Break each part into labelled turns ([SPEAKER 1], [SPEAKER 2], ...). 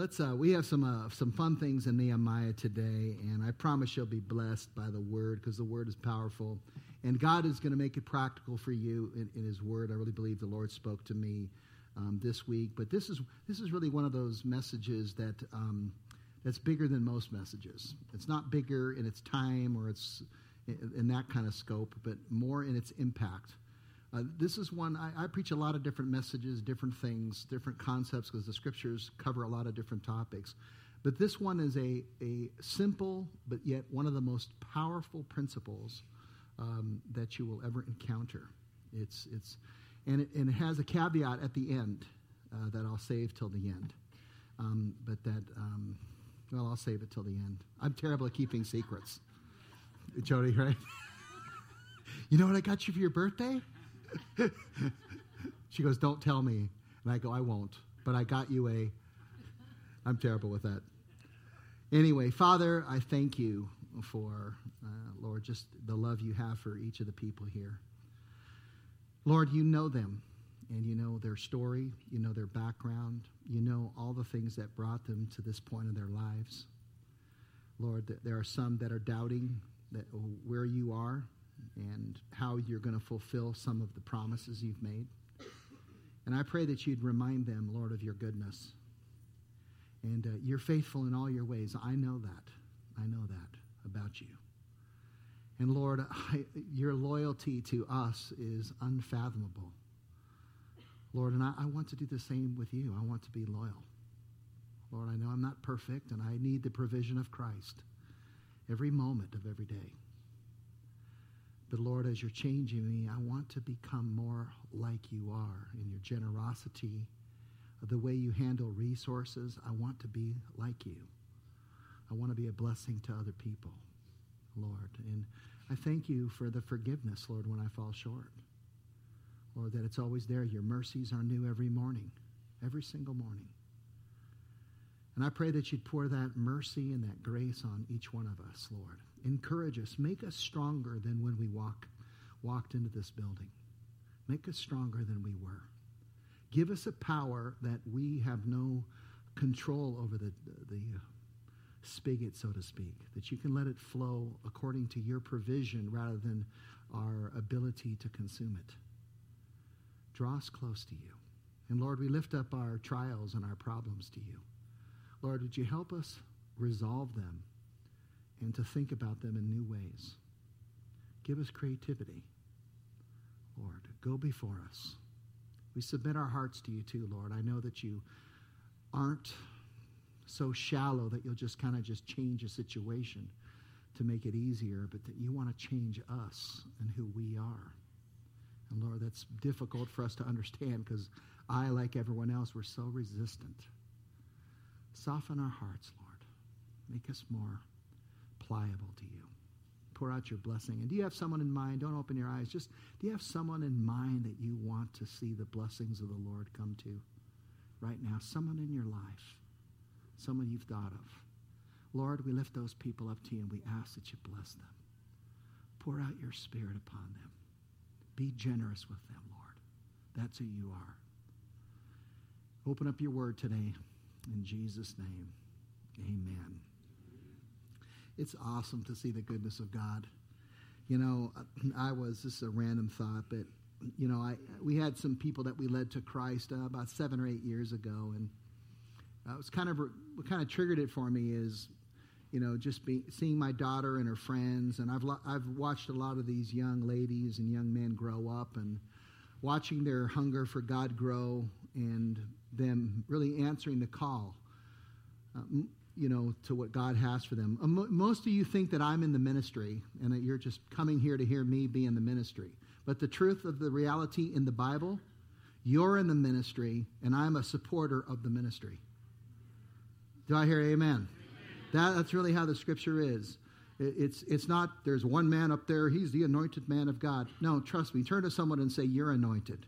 [SPEAKER 1] Let's. Uh, we have some uh, some fun things in Nehemiah today, and I promise you'll be blessed by the word because the word is powerful, and God is going to make it practical for you in, in, His word. I really believe the Lord spoke to me um, this week, but this is this is really one of those messages that um, that's bigger than most messages. It's not bigger in its time or its in, in that kind of scope, but more in its impact. Uh, this is one, I, I, preach a lot of different messages, different things, different concepts, because the scriptures cover a lot of different topics. But this one is a, a simple, but yet one of the most powerful principles um, that you will ever encounter. It's, it's, and, it, and it has a caveat at the end uh, that I'll save till the end. Um, but that, um, well, I'll save it till the end. I'm terrible at keeping secrets. Jody, right? you know what I got you for your birthday? she goes, Don't tell me. And I go, I won't. But I got you a. I'm terrible with that. Anyway, Father, I thank you for, uh, Lord, just the love you have for each of the people here. Lord, you know them and you know their story, you know their background, you know all the things that brought them to this point in their lives. Lord, there are some that are doubting that where you are and how you're going to fulfill some of the promises you've made. And I pray that you'd remind them, Lord, of your goodness. And uh, you're faithful in all your ways. I know that. I know that about you. And Lord, I, your loyalty to us is unfathomable. Lord, and I, I want to do the same with you. I want to be loyal. Lord, I know I'm not perfect, and I need the provision of Christ every moment of every day. But Lord, as you're changing me, I want to become more like you are in your generosity, the way you handle resources. I want to be like you. I want to be a blessing to other people, Lord. And I thank you for the forgiveness, Lord, when I fall short. Lord, that it's always there. Your mercies are new every morning, every single morning. And I pray that you'd pour that mercy and that grace on each one of us, Lord. Encourage us. Make us stronger than when we walk, walked into this building. Make us stronger than we were. Give us a power that we have no control over the, the, the spigot, so to speak, that you can let it flow according to your provision rather than our ability to consume it. Draw us close to you. And Lord, we lift up our trials and our problems to you. Lord, would you help us resolve them and to think about them in new ways. Give us creativity. Lord, go before us. We submit our hearts to you too, Lord. I know that you aren't so shallow that you'll just kind of just change a situation to make it easier, but that you want to change us and who we are. And Lord, that's difficult for us to understand because I, like everyone else, we're so resistant. Soften our hearts, Lord. Make us more pliable to you. Pour out your blessing. And do you have someone in mind? Don't open your eyes. Just do you have someone in mind that you want to see the blessings of the Lord come to right now? Someone in your life, someone you've thought of. Lord, we lift those people up to you and we ask that you bless them. Pour out your spirit upon them. Be generous with them, Lord. That's who you are. Open up your word today. In Jesus' name, amen it's awesome to see the goodness of God. You know, I was, this is a random thought, but, you know, I, we had some people that we led to Christ uh, about seven or eight years ago. And uh, it was kind of, what kind of triggered it for me is, you know, just be, seeing my daughter and her friends. And I've, I've watched a lot of these young ladies and young men grow up and watching their hunger for God grow and them really answering the call. Uh, you know, to what God has for them. Most of you think that I'm in the ministry and that you're just coming here to hear me be in the ministry. But the truth of the reality in the Bible, you're in the ministry and I'm a supporter of the ministry. Do I hear amen? amen. That, that's really how the scripture is. It's, it's not, there's one man up there, he's the anointed man of God. No, trust me. Turn to someone and say, You're anointed.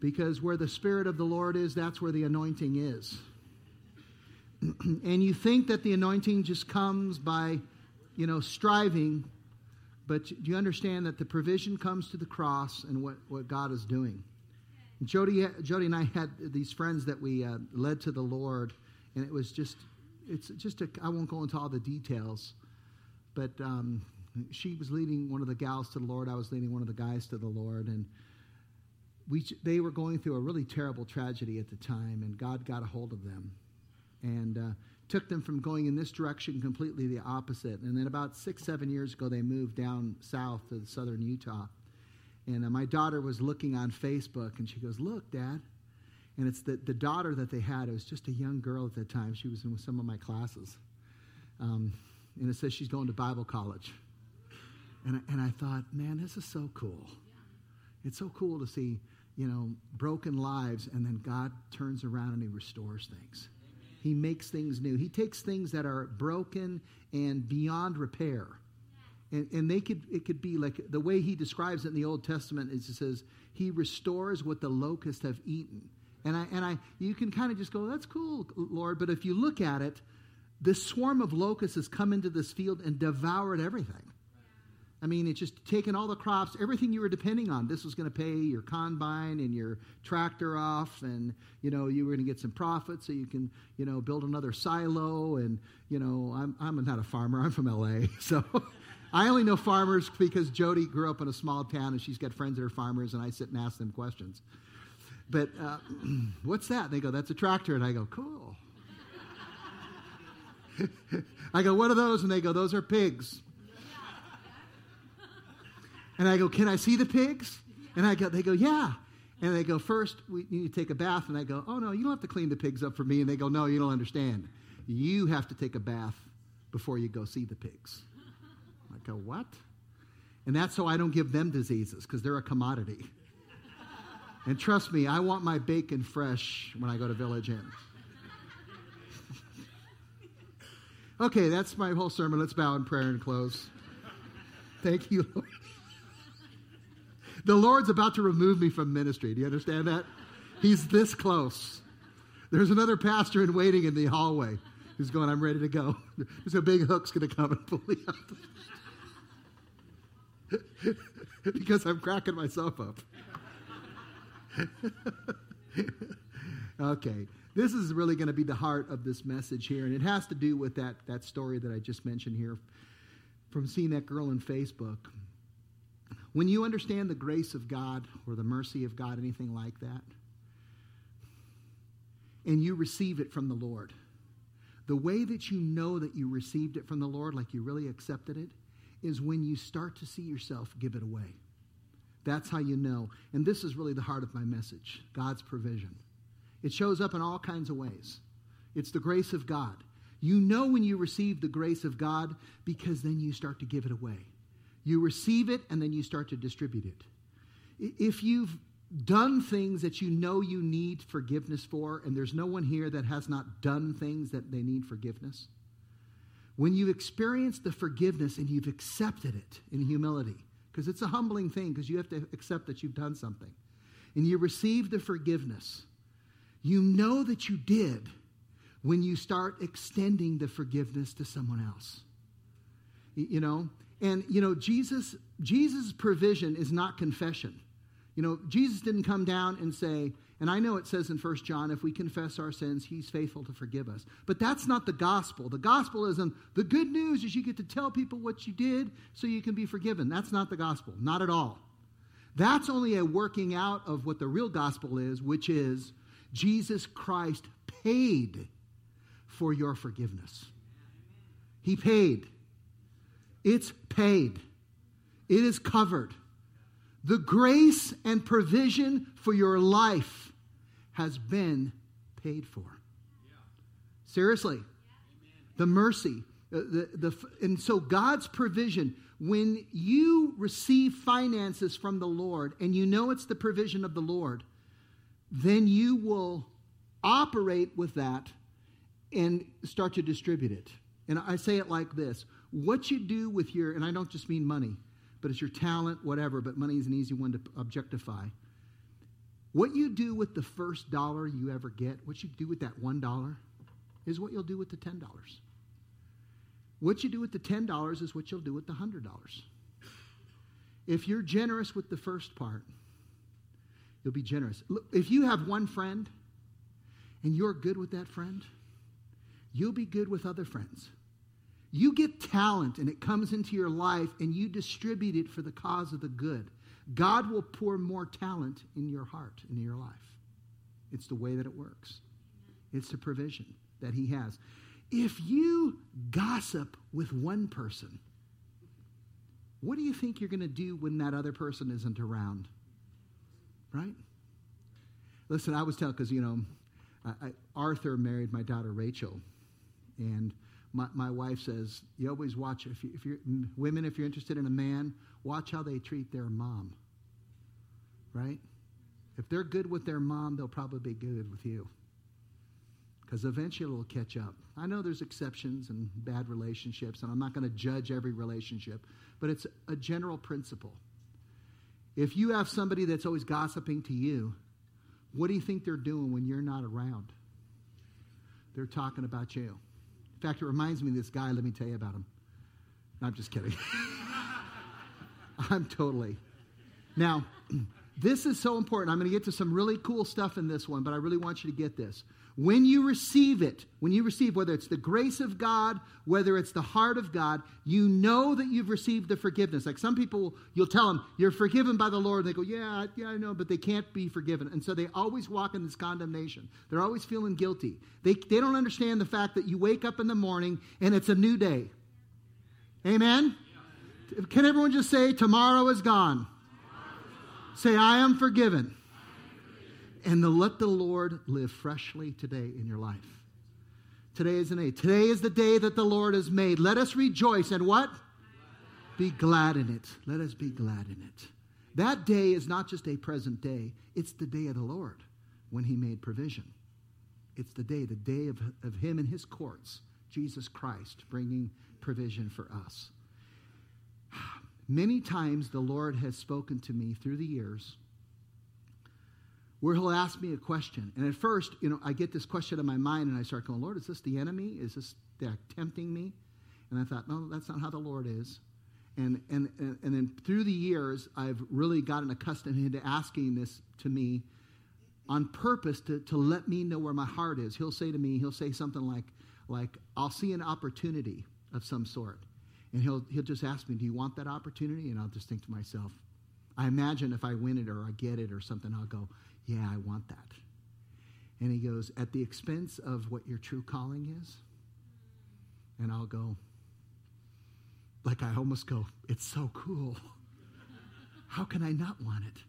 [SPEAKER 1] Because where the Spirit of the Lord is, that's where the anointing is. and you think that the anointing just comes by, you know, striving, but do you understand that the provision comes to the cross and what, what God is doing? Jody, Jody and I had these friends that we uh, led to the Lord, and it was just, it's just, I won't go into all the details, but um, she was leading one of the gals to the Lord. I was leading one of the guys to the Lord, and we, they were going through a really terrible tragedy at the time, and God got a hold of them, and uh, took them from going in this direction completely the opposite. And then about six, seven years ago, they moved down south to southern Utah and uh, my daughter was looking on Facebook and she goes, Look, Dad. And it's the, the daughter that they had. It was just a young girl at that time. She was in some of my classes. Um, and it says she's going to Bible college. And I, and I thought, man, this is so cool. It's so cool to see, you know, broken lives and then God turns around and he restores things. He makes things new. He takes things that are broken and beyond repair and, and they could it could be like the way he describes it in the Old Testament is it says he restores what the locusts have eaten. And I and I you can kind of just go, that's cool, Lord. But if you look at it, this swarm of locusts has come into this field and devoured everything. I mean, it's just taking all the crops, everything you were depending on. This was going to pay your combine and your tractor off, and you know you were going to get some profit, so you can you know build another silo. And you know, I'm I'm not a farmer. I'm from L.A., so I only know farmers because Jody grew up in a small town and she's got friends that are farmers, and I sit and ask them questions. But uh, what's that? And they go, that's a tractor. And I go, cool. I go, what are those? And they go, those are pigs. And I go, can I see the pigs? And I go, they go, yeah. And they go, first, we need to take a bath. And I go, oh, no, you don't have to clean the pigs up for me. And they go, no, you don't understand. You have to take a bath before you go see the pigs. I go, what? And that's so I don't give them diseases because they're a commodity. and trust me, I want my bacon fresh when I go to Village Inn. okay, that's my whole sermon. Let's bow in prayer and close. Thank you, Lord. The Lord's about to remove me from ministry. Do you understand that? He's this close. There's another pastor in waiting in the hallway who's going, I'm ready to go. There's a big hook's going to come and pull me out. because I'm cracking myself up. okay, this is really going to be the heart of this message here, and it has to do with that, that story that I just mentioned here from seeing that girl on Facebook. When you understand the grace of God or the mercy of God, anything like that, and you receive it from the Lord, the way that you know that you received it from the Lord, like you really accepted it, is when you start to see yourself give it away. That's how you know. And this is really the heart of my message God's provision. It shows up in all kinds of ways. It's the grace of God. You know when you receive the grace of God because then you start to give it away. You receive it and then you start to distribute it. If you've done things that you know you need forgiveness for, and there's no one here that has not done things that they need forgiveness, when you've experienced the forgiveness and you've accepted it in humility, because it's a humbling thing because you have to accept that you've done something, and you receive the forgiveness, you know that you did when you start extending the forgiveness to someone else. You know, and you know Jesus Jesus provision is not confession. You know, Jesus didn't come down and say, and I know it says in First John, if we confess our sins, he's faithful to forgive us. But that's not the gospel. The gospel isn't the good news is you get to tell people what you did so you can be forgiven. That's not the gospel. Not at all. That's only a working out of what the real gospel is, which is Jesus Christ paid for your forgiveness. He paid. It's paid. It is covered. The grace and provision for your life has been paid for. Seriously. The mercy. Uh, the, the, and so God's provision, when you receive finances from the Lord and you know it's the provision of the Lord, then you will operate with that and start to distribute it. And I say it like this what you do with your, and I don't just mean money, but it's your talent, whatever, but money is an easy one to objectify. What you do with the first dollar you ever get, what you do with that one dollar, is what you'll do with the ten dollars. What you do with the ten dollars is what you'll do with the hundred dollars. If you're generous with the first part, You'll be generous. If you have one friend and you're good with that friend, you'll be good with other friends. You get talent and it comes into your life and you distribute it for the cause of the good. God will pour more talent in your heart, in your life. It's the way that it works, it's the provision that He has. If you gossip with one person, what do you think you're going to do when that other person isn't around? Right? Listen, I was telling, because, you know, I, I, Arthur married my daughter Rachel. And my, my wife says, you always watch, if, you, if you're, women, if you're interested in a man, watch how they treat their mom. Right? If they're good with their mom, they'll probably be good with you. Because eventually it'll catch up. I know there's exceptions and bad relationships, and I'm not going to judge every relationship, but it's a general principle. If you have somebody that's always gossiping to you, what do you think they're doing when you're not around? They're talking about you. In fact, it reminds me of this guy. Let me tell you about him. No, I'm just kidding. I'm totally. Now, this is so important. I'm going to get to some really cool stuff in this one, but I really want you to get this. When you receive it, when you receive, whether it's the grace of God, whether it's the heart of God, you know that you've received the forgiveness. Like some people, you'll tell them, you're forgiven by the Lord. They go, yeah, yeah, I know, but they can't be forgiven. And so they always walk in this condemnation. They're always feeling guilty. They, they don't understand the fact that you wake up in the morning and it's a new day. Amen? Can everyone just say, tomorrow is gone? Say, I am forgiven and let the Lord live freshly today in your life. Today is an day. Today is the day that the Lord has made. Let us rejoice and what? Be glad in it. Let us be glad in it. That day is not just a present day, it's the day of the Lord when He made provision. It's the day, the day of, of Him and His courts, Jesus Christ bringing provision for us. Many times the Lord has spoken to me through the years where he'll ask me a question. And at first, you know, I get this question in my mind and I start going, Lord, is this the enemy? Is this tempting me? And I thought, no, that's not how the Lord is. And, and, and, and then through the years, I've really gotten accustomed to asking this to me on purpose to, to let me know where my heart is. He'll say to me, he'll say something like, like I'll see an opportunity of some sort. And he'll, he'll just ask me, do you want that opportunity? And I'll just think to myself, I imagine if I win it or I get it or something, I'll go, yeah, I want that. And he goes, At the expense of what your true calling is? And I'll go, like I almost go, It's so cool. How can I not want it?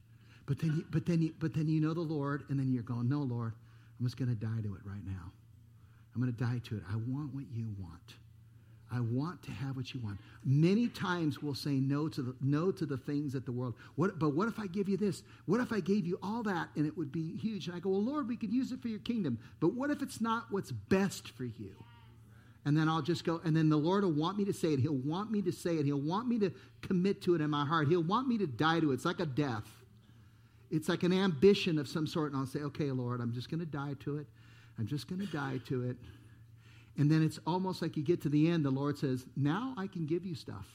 [SPEAKER 1] But then, you, but then, you, but then you know the Lord, and then you're going, No, Lord, I'm just going to die to it right now. I'm going to die to it. I want what you want. I want to have what you want. Many times we'll say no to the, no to the things that the world. What, but what if I give you this? What if I gave you all that and it would be huge? And I go, well, Lord, we could use it for your kingdom. But what if it's not what's best for you? And then I'll just go, and then the Lord will want me to say it. He'll want me to say it. He'll want me to commit to it in my heart. He'll want me to die to it. It's like a death. It's like an ambition of some sort. And I'll say, okay, Lord, I'm just going to die to it. I'm just going to die to it. And then it's almost like you get to the end, the Lord says, Now I can give you stuff.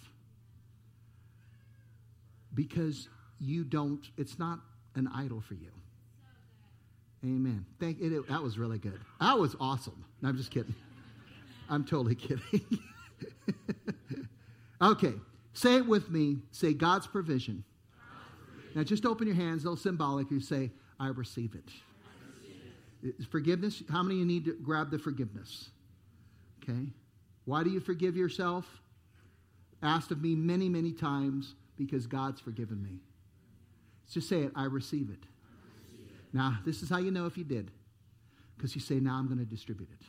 [SPEAKER 1] Because you don't, it's not an idol for you. Amen. Thank it, it, that was really good. That was awesome. No, I'm just kidding. I'm totally kidding. okay. Say it with me. Say God's provision. God's provision. Now just open your hands, they'll symbolic. You say, I receive it. I receive it. Forgiveness. How many you need to grab the forgiveness? Okay? Why do you forgive yourself? Asked of me many, many times because God's forgiven me. Just say it, I receive it. Now, this is how you know if you did. Because you say, now I'm going to distribute it.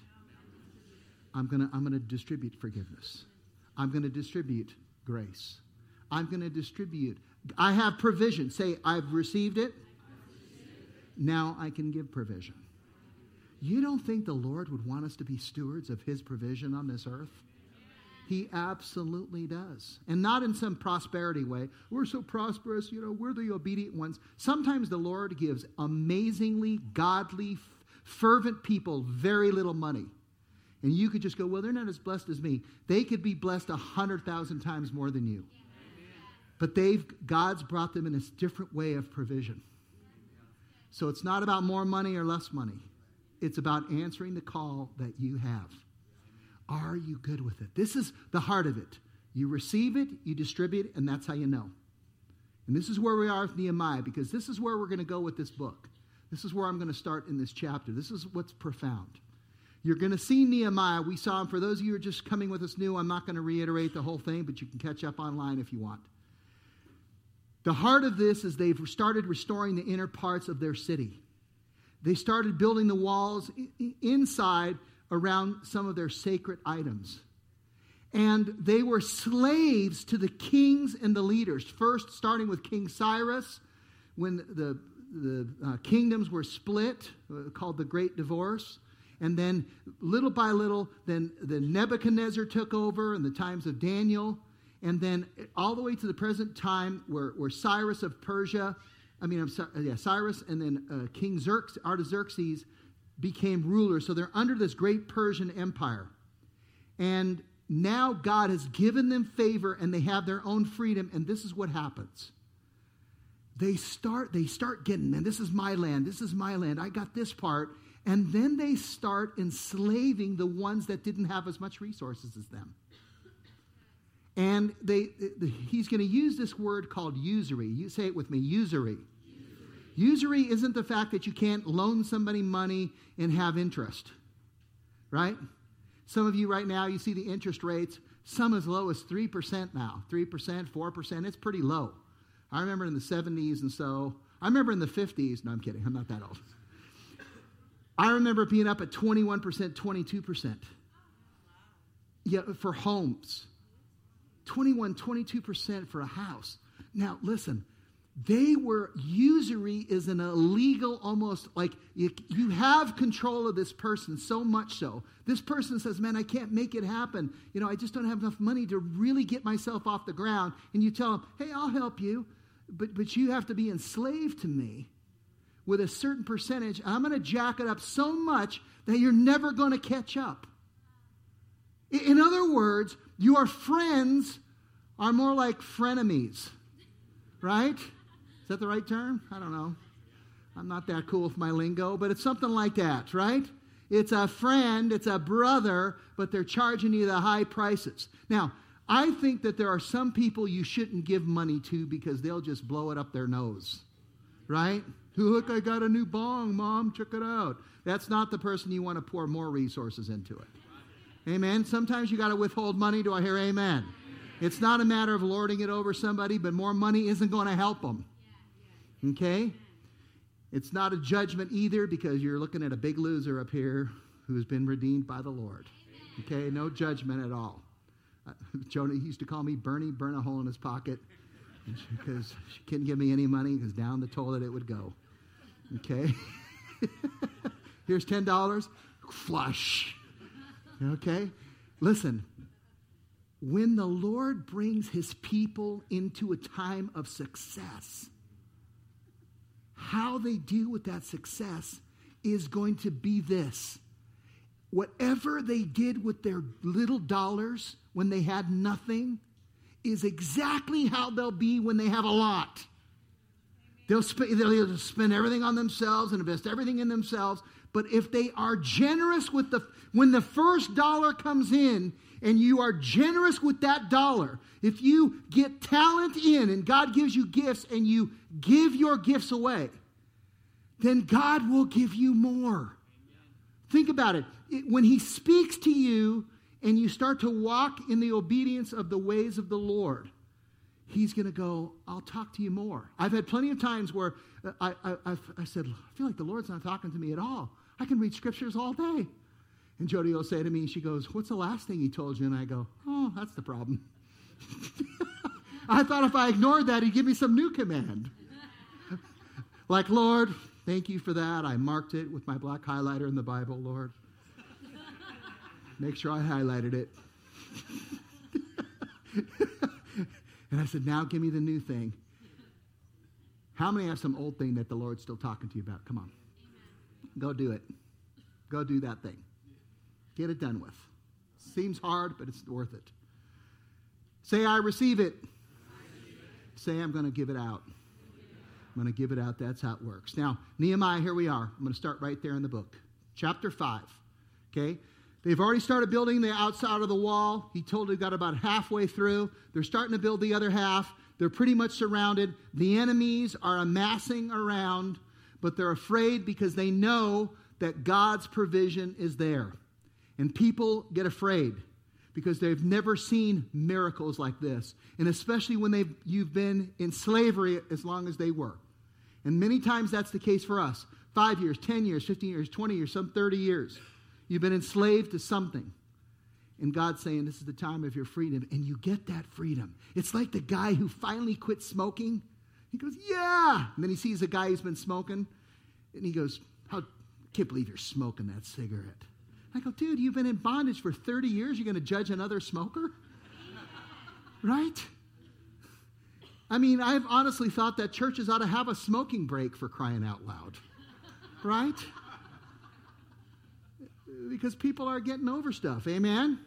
[SPEAKER 1] I'm going to, I'm going to distribute forgiveness. I'm going to distribute grace. I'm going to distribute. I have provision. Say, I've received it. Now I can give provision. You don't think the Lord would want us to be stewards of his provision on this earth? He absolutely does. And not in some prosperity way. We're so prosperous, you know, we're the obedient ones. Sometimes the Lord gives amazingly godly, fervent people very little money. And you could just go, well, they're not as blessed as me. They could be blessed a hundred thousand times more than you. But they've God's brought them in a different way of provision. So it's not about more money or less money. It's about answering the call that you have. Are you good with it? This is the heart of it. You receive it, you distribute and that's how you know. And this is where we are with Nehemiah because this is where we're going to go with this book. This is where I'm going to start in this chapter. This is what's profound. You're going to see Nehemiah. We saw him. For those of you who are just coming with us new, I'm not going to reiterate the whole thing, but you can catch up online if you want. The heart of this is they've started restoring the inner parts of their city. They started building the walls inside around some of their sacred items. And they were slaves to the kings and the leaders. First, starting with King Cyrus, when the, the uh, kingdoms were split, uh, called the Great Divorce. And then, little by little, then the Nebuchadnezzar took over in the times of Daniel. And then, all the way to the present time, where, where Cyrus of Persia, I mean, I'm sorry, yeah, Cyrus and then uh, King Xerxes, Artaxerxes became rulers. So they're under this great Persian empire. And now God has given them favor and they have their own freedom. And this is what happens. They start, they start getting, man, this is my land, this is my land, I got this part. And then they start enslaving the ones that didn't have as much resources as them. And they, he's going to use this word called usury. You say it with me usury. Usury isn't the fact that you can't loan somebody money and have interest, right? Some of you right now, you see the interest rates, some as low as 3% now 3%, 4%. It's pretty low. I remember in the 70s and so. I remember in the 50s. No, I'm kidding. I'm not that old. I remember being up at 21%, 22%. Yeah, for homes. 21, 22% for a house. Now, listen, they were usury is an illegal almost like you, you, have control of this person so much so. This person says man i can't make it happen. You know i just don't have enough money to really get myself off the ground. And you tell them hey i'll help you but but you have to be enslaved to me with a certain percentage. I'm going to jack it up so much that you're never going to catch up. In other words your friends are more like frenemies right is that the right term? I don't know. I'm not that cool with my lingo, but it's something like that, right? It's a friend, it's a brother, but they're charging you the high prices. Now, I think that there are some people you shouldn't give money to because they'll just blow it up their nose, right? Look, I got a new bong, mom, check it out. That's not the person you want to pour more resources into it. Amen. Sometimes you got to withhold money. Do I hear amen? It's not a matter of lording it over somebody, but more money isn't going to help them. Okay? It's not a judgment either because you're looking at a big loser up here who's been redeemed by the Lord. Okay? No judgment at all. Uh, Jonah used to call me Bernie, burn a hole in his pocket because she couldn't give me any money because down the toilet it would go. Okay? Here's $10. Flush. Okay? Listen, when the Lord brings his people into a time of success, how they deal with that success is going to be this. Whatever they did with their little dollars when they had nothing is exactly how they'll be when they have a lot. They'll, sp- they'll spend everything on themselves and invest everything in themselves. But if they are generous with the, when the first dollar comes in and you are generous with that dollar, if you get talent in and God gives you gifts and you give your gifts away, then God will give you more. Think about it. it. When He speaks to you and you start to walk in the obedience of the ways of the Lord, He's going to go, I'll talk to you more. I've had plenty of times where uh, I, I, I, said, I feel like the Lord's not talking to me at all. I can read scriptures all day. And Jody will say to me, she goes, What's the last thing he told you? And I go, Oh, that's the problem. I thought if I ignored that, he'd give me some new command. like, Lord, thank you for that. I marked it with my black highlighter in the Bible, Lord. Make sure I highlighted it. and I said, Now give me the new thing. How many have some old thing that the Lord's still talking to you about? Come on. Go do it. Go do that thing. Get it done with. Seems hard, but it's worth it. Say, I receive it. Say, I'm going to give it out. I'm going to give it out. That's how it works. Now, Nehemiah, here we are. I'm going to start right there in the book. Chapter 5. Okay? They've already started building the outside of the wall. He told they got about halfway through. They're starting to build the other half. They're pretty much surrounded. The enemies are amassing around, but they're afraid because they know that God's provision is there. And people get afraid because they've never seen miracles like this. And especially when they've, you've been in slavery as long as they were. And many times that's the case for us. Five years, 10 years, 15 years, 20 years, some 30 years. You've been enslaved to something. And God's saying, This is the time of your freedom. And you get that freedom. It's like the guy who finally quit smoking. He goes, Yeah. And then he sees a guy who's been smoking. And he goes, How can't believe you're smoking that cigarette. I go, dude, you've been in bondage for 30 years. You're going to judge another smoker? right? I mean, I've honestly thought that churches ought to have a smoking break for crying out loud. Right? Because people are getting over stuff. Amen?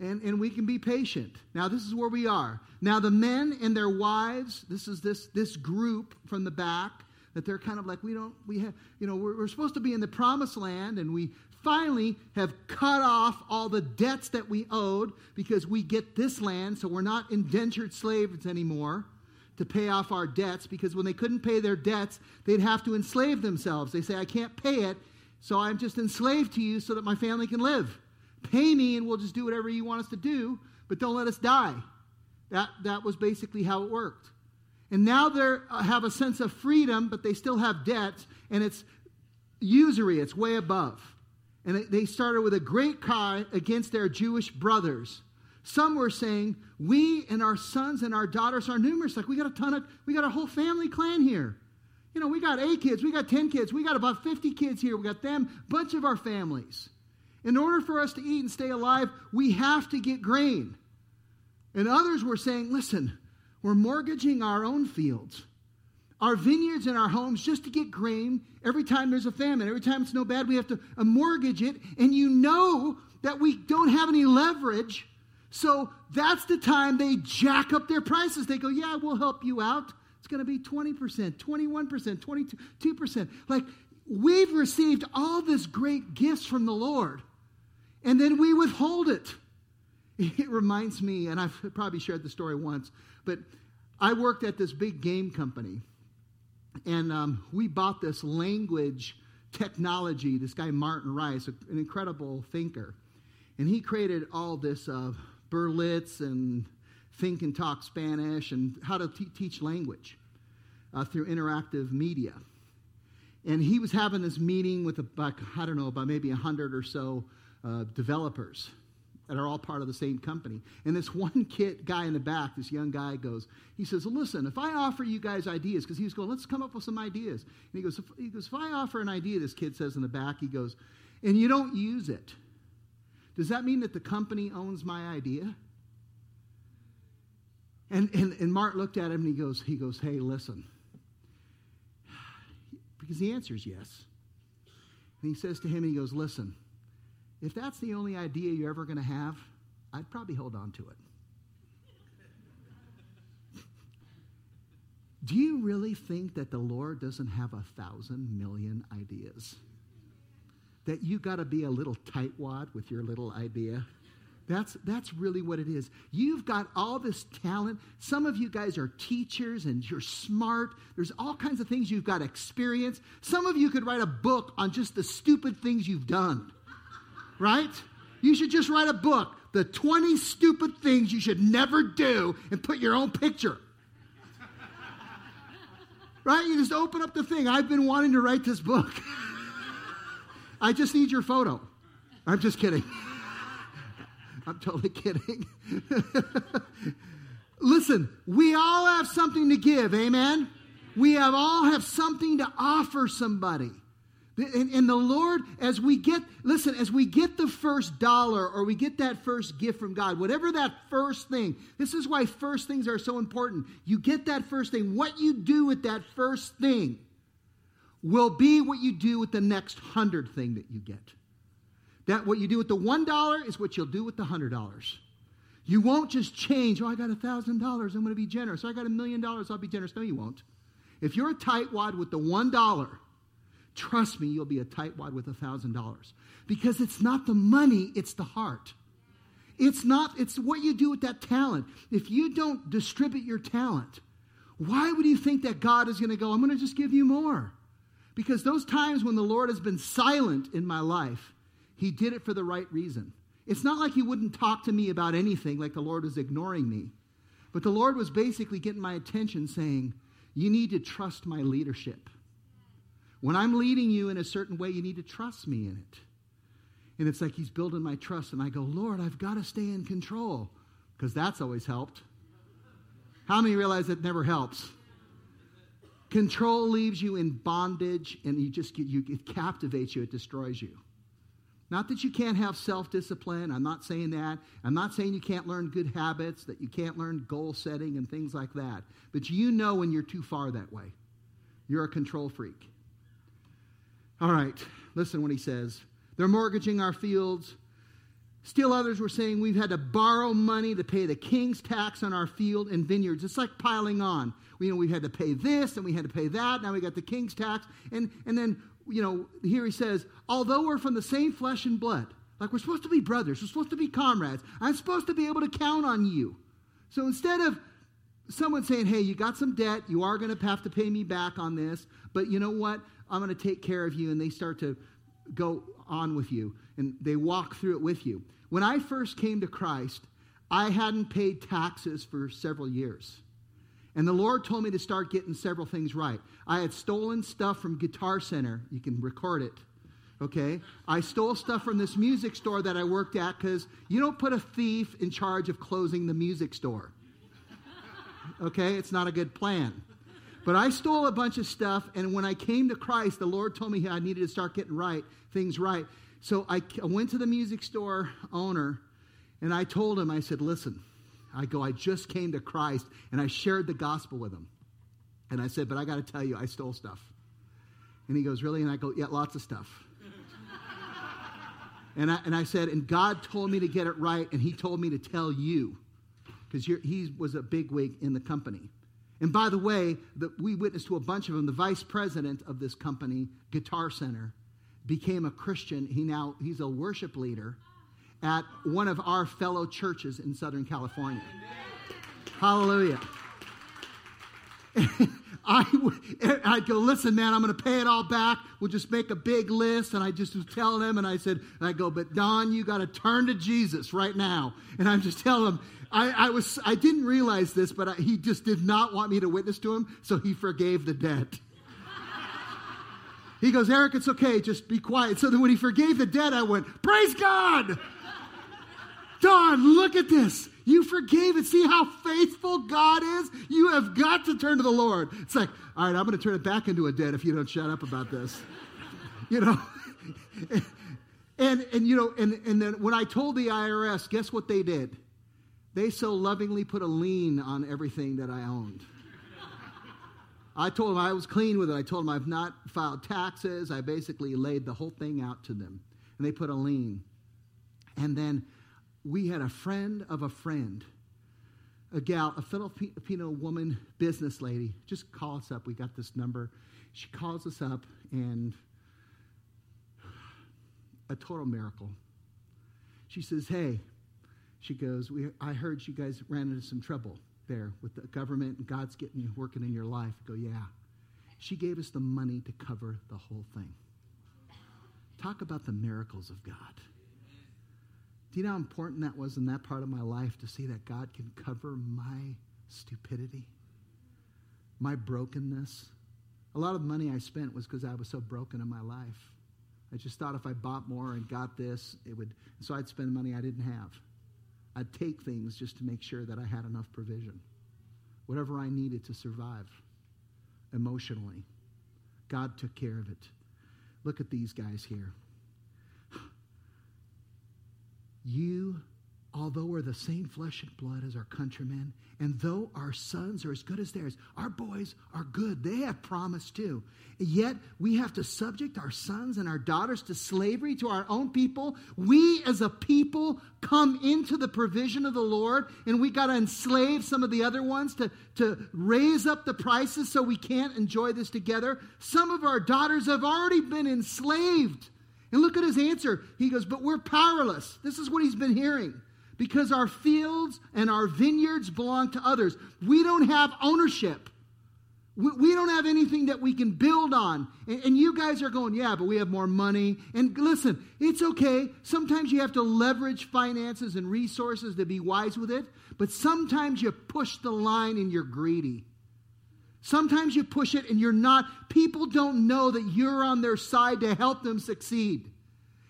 [SPEAKER 1] And, and we can be patient. Now, this is where we are. Now, the men and their wives, this is this, this group from the back that they're kind of like, we don't, we have, you know, we're, we're supposed to be in the promised land and we finally have cut off all the debts that we owed because we get this land, so we're not indentured slaves anymore to pay off our debts because when they couldn't pay their debts, they'd have to enslave themselves. They say, I can't pay it, so I'm just enslaved to you so that my family can live. Pay me and we'll just do whatever you want us to do, but don't let us die. That, that was basically how it worked. And now they have a sense of freedom, but they still have debts, and it's usury, it's way above. And they started with a great cry against their Jewish brothers. Some were saying, We and our sons and our daughters are numerous. Like, we got a ton of, we got a whole family clan here. You know, we got eight kids, we got 10 kids, we got about 50 kids here, we got them, bunch of our families. In order for us to eat and stay alive, we have to get grain. And others were saying, Listen, we're mortgaging our own fields our vineyards and our homes just to get grain every time there's a famine. Every time it's no bad, we have to uh, mortgage it. And you know that we don't have any leverage. So that's the time they jack up their prices. They go, Yeah, we'll help you out. It's going to be 20%, 21%, 22%. Like, we've received all this great gifts from the Lord, and then we withhold it. It reminds me, and I've probably shared the story once, but I worked at this big game company and um, we bought this language technology, this guy Martin Rice, an incredible thinker. And he created all this uh, Berlitz and think and talk Spanish and how to teach language uh, through interactive media. And he was having this meeting with about, I don't know, about maybe 100 or so uh, developers that are all part of the same company. And this one kid guy in the back, this young guy goes, he says, listen, if I offer you guys ideas, because he was going, let's come up with some ideas. And he goes, if, he goes, if I offer an idea, this kid says in the back, he goes, and you don't use it, does that mean that the company owns my idea? And, and, and Mark looked at him and he goes, he goes, hey, listen. Because the answer is yes. And he says to him, he goes, listen, if that's the only idea you're ever going to have, I'd probably hold on to it. Do you really think that the Lord doesn't have a thousand million ideas? That you got to be a little tightwad with your little idea? That's, that's really what it is. You've got all this talent. Some of you guys are teachers and you're smart. There's all kinds of things you've got experience. Some of you could write a book on just the stupid things you've done right? You should just write a book, The 20 Stupid Things You Should Never Do, and put your own picture. right? You just open up the thing. I've been wanting to write this book. I just need your photo. I'm just kidding. I'm totally kidding. Listen, we all have something to give, amen? We have all have something to offer somebody. And, and, the Lord, as we get, listen, as we get the first dollar or we get that first gift from God, whatever that first thing, this is why first things are so important. You get that first thing. What you do with that first thing will be what you do with the next hundred thing that you get. That what you do with the one dollar is what you'll do with the hundred dollars. You won't just change, oh, I got a thousand dollars, I'm going to be generous. I got a million dollars, I'll be generous. No, you won't. If you're a tightwad with the one dollar, trust me, you'll be a tightwad with a thousand dollars. Because it's not the money, it's the heart. It's not, it's what you do with that talent. If you don't distribute your talent, why would you think that God is going to go, I'm going to just give you more? Because those times when the Lord has been silent in my life, He did it for the right reason. It's not like He wouldn't talk to me about anything, like the Lord was ignoring me. But the Lord was basically getting my attention saying, You need to trust my leadership. When I'm leading you in a certain way, you need to trust me in it. And it's like He's building my trust, and I go, Lord, I've got to stay in control, because that's always helped. How many realize it never helps? Control leaves you in bondage and you just get, you, it captivates you, it destroys you. Not that you can't have self discipline. I'm not saying that. I'm not saying you can't learn good habits, that you can't learn goal setting and things like that. But you know when you're too far that way. You're a control freak. All right, listen what he says. They're mortgaging our fields. Still, others were saying we've had to borrow money to pay the king's tax on our field and vineyards. It's like piling on. We, you know, we had to pay this and we had to pay that. Now we got the king's tax. And, and then, you know, here he says, although we're from the same flesh and blood, like we're supposed to be brothers, we're supposed to be comrades, I'm supposed to be able to count on you. So instead of someone saying, hey, you got some debt, you are going to have to pay me back on this, but you know what? I'm going to take care of you. And they start to go on with you and they walk through it with you. When I first came to Christ, I hadn't paid taxes for several years. And the Lord told me to start getting several things right. I had stolen stuff from Guitar Center. You can record it. Okay? I stole stuff from this music store that I worked at because you don't put a thief in charge of closing the music store. Okay? It's not a good plan. But I stole a bunch of stuff, and when I came to Christ, the Lord told me I needed to start getting right, things right. So I went to the music store owner, and I told him, I said, listen, I go, I just came to Christ, and I shared the gospel with him. And I said, but I got to tell you, I stole stuff. And he goes, really? And I go, yeah, lots of stuff. and, I, and I said, and God told me to get it right, and he told me to tell you, because he was a bigwig in the company. And by the way, the, we witnessed to a bunch of them. The vice president of this company, Guitar Center, became a Christian. He now he's a worship leader at one of our fellow churches in Southern California. Hallelujah. I, would, I'd go, listen, man, I'm going to pay it all back. We'll just make a big list. And I just was telling him, and I said, I go, but Don, you got to turn to Jesus right now. And I'm just telling him, I, I, was, I didn't realize this, but I, he just did not want me to witness to him, so he forgave the debt. he goes, Eric, it's okay, just be quiet. So then when he forgave the debt, I went, Praise God! Don, look at this. You forgave it. See how faithful God is? You have got to turn to the Lord. It's like, all right, I'm going to turn it back into a debt if you don't shut up about this. You know? and, and, you know, and, and then when I told the IRS, guess what they did? They so lovingly put a lien on everything that I owned. I told them I was clean with it. I told them I've not filed taxes. I basically laid the whole thing out to them. And they put a lien. And then we had a friend of a friend, a gal, a Filipino woman, business lady. Just call us up. We got this number. She calls us up, and a total miracle. She says, Hey, she goes, I heard you guys ran into some trouble there with the government, and God's getting you working in your life. I go, Yeah. She gave us the money to cover the whole thing. Talk about the miracles of God. Do you know how important that was in that part of my life to see that God can cover my stupidity, my brokenness? A lot of money I spent was because I was so broken in my life. I just thought if I bought more and got this, it would. So I'd spend money I didn't have. I'd take things just to make sure that I had enough provision. Whatever I needed to survive emotionally, God took care of it. Look at these guys here. You, although we're the same flesh and blood as our countrymen, and though our sons are as good as theirs, our boys are good. They have promise too. Yet we have to subject our sons and our daughters to slavery to our own people. We as a people come into the provision of the Lord, and we got to enslave some of the other ones to, to raise up the prices so we can't enjoy this together. Some of our daughters have already been enslaved. And look at his answer. He goes, But we're powerless. This is what he's been hearing because our fields and our vineyards belong to others. We don't have ownership. We, we don't have anything that we can build on. And, and you guys are going, yeah, but we have more money. And listen, it's okay. Sometimes you have to leverage finances and resources to be wise with it. But sometimes you push the line and you're greedy. Sometimes you push it and you're not. People don't know that you're on their side to help them succeed.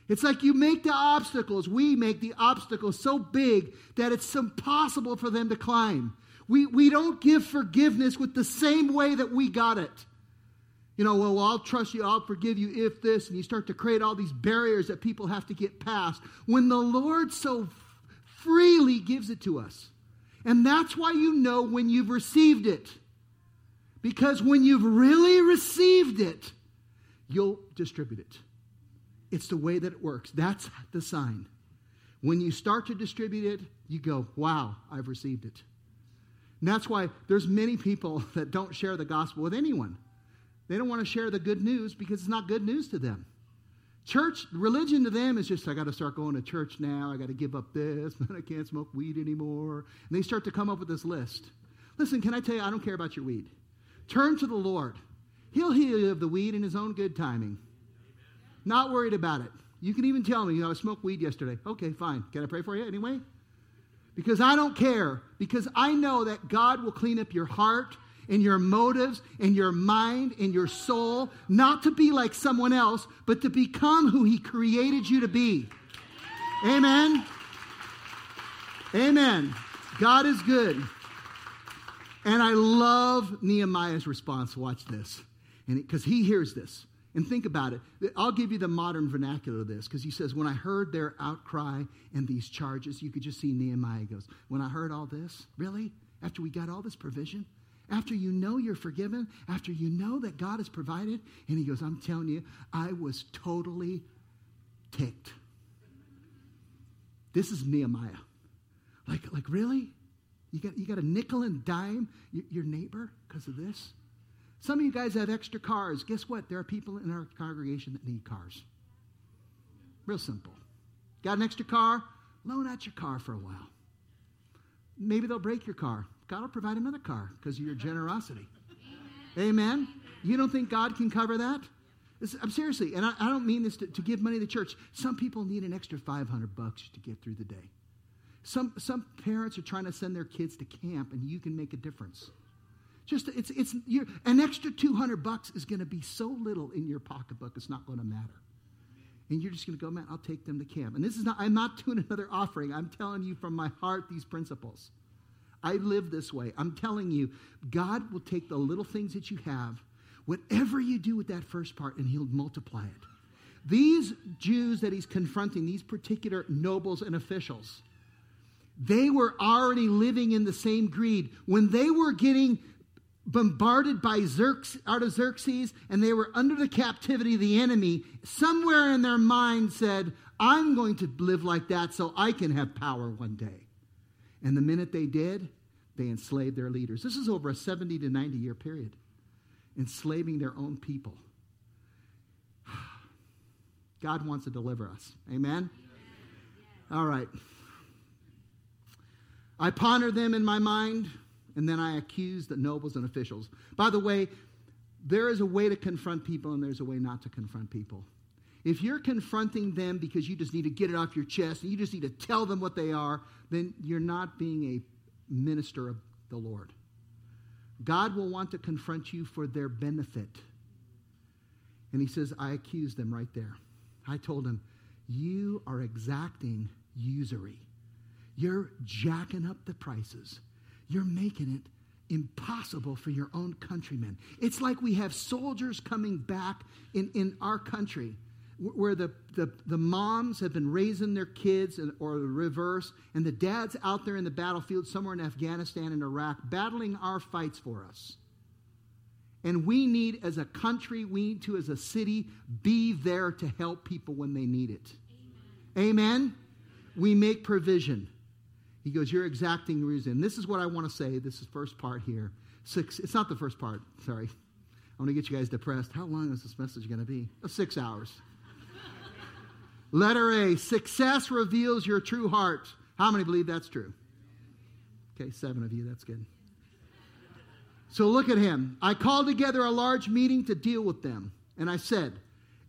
[SPEAKER 1] It's like you make the obstacles, we make the obstacles so big that it's impossible for them to climb. We, we don't give forgiveness with the same way that we got it. You know, well, I'll trust you, I'll forgive you if this, and you start to create all these barriers that people have to get past when the Lord so freely gives it to us. And that's why you know when you've received it. Because when you've really received it, you'll distribute it. It's the way that it works. That's the sign. When you start to distribute it, you go, wow, I've received it. And that's why there's many people that don't share the gospel with anyone. They don't want to share the good news because it's not good news to them. Church, religion to them is just, I got to start going to church now. I got to give up this. I can't smoke weed anymore. And they start to come up with this list. Listen, can I tell you, I don't care about your weed. Turn to the Lord. He'll heal you of the weed in his own good timing. Not worried about it. You can even tell me, you know, I smoked weed yesterday. Okay, fine. Can I pray for you anyway? Because I don't care. Because I know that God will clean up your heart and your motives and your mind and your soul, not to be like someone else, but to become who He created you to be. Amen. Amen. God is good. And I love Nehemiah's response. Watch this. And because he hears this. And think about it. I'll give you the modern vernacular of this because he says, When I heard their outcry and these charges, you could just see Nehemiah goes, When I heard all this, really? After we got all this provision? After you know you're forgiven? After you know that God has provided? And he goes, I'm telling you, I was totally ticked. This is Nehemiah. Like, like really? You got, you got a nickel and dime your, your neighbor because of this? Some of you guys have extra cars. Guess what? There are people in our congregation that need cars. Real simple. Got an extra car? Loan out your car for a while. Maybe they'll break your car. God will provide another car because of your generosity. Amen. Amen. You don't think God can cover that? I'm seriously, and I, I don't mean this to, to, give money to church. Some people need an extra 500 bucks to get through the day. Some, some parents are trying to send their kids to camp, and you can make a difference. Just it's it's you an extra 200 bucks is going to be so little in your pocketbook it's not going to matter. And you're just going to go, man, I'll take them to camp. And this is not I'm not doing another offering. I'm telling you from my heart these principles. I live this way. I'm telling you, God will take the little things that you have, whatever you do with that first part, and He'll multiply it. These Jews that He's confronting, these particular nobles and officials, they were already living in the same greed. When they were getting bombarded by Xerxes, Artaxerxes and they were under the captivity of the enemy, somewhere in their mind said, I'm going to live like that so I can have power one day. And the minute they did, they enslaved their leaders. This is over a 70 to 90 year period, enslaving their own people. God wants to deliver us. Amen? All right. I ponder them in my mind and then I accuse the nobles and officials. By the way, there is a way to confront people and there's a way not to confront people. If you're confronting them because you just need to get it off your chest and you just need to tell them what they are, then you're not being a minister of the Lord. God will want to confront you for their benefit. And he says, I accused them right there. I told him, You are exacting usury. You're jacking up the prices you're making it impossible for your own countrymen. It's like we have soldiers coming back in, in our country where the, the, the moms have been raising their kids or the reverse, and the dad's out there in the battlefield somewhere in Afghanistan and Iraq battling our fights for us. And we need, as a country, we need to, as a city, be there to help people when they need it. Amen. Amen? We make provision. He goes, You're exacting reason. This is what I want to say. This is first part here. Six, it's not the first part, sorry. I want to get you guys depressed. How long is this message going to be? Oh, six hours. Letter A success reveals your true heart. How many believe that's true? Okay, seven of you. That's good. So look at him. I called together a large meeting to deal with them. And I said,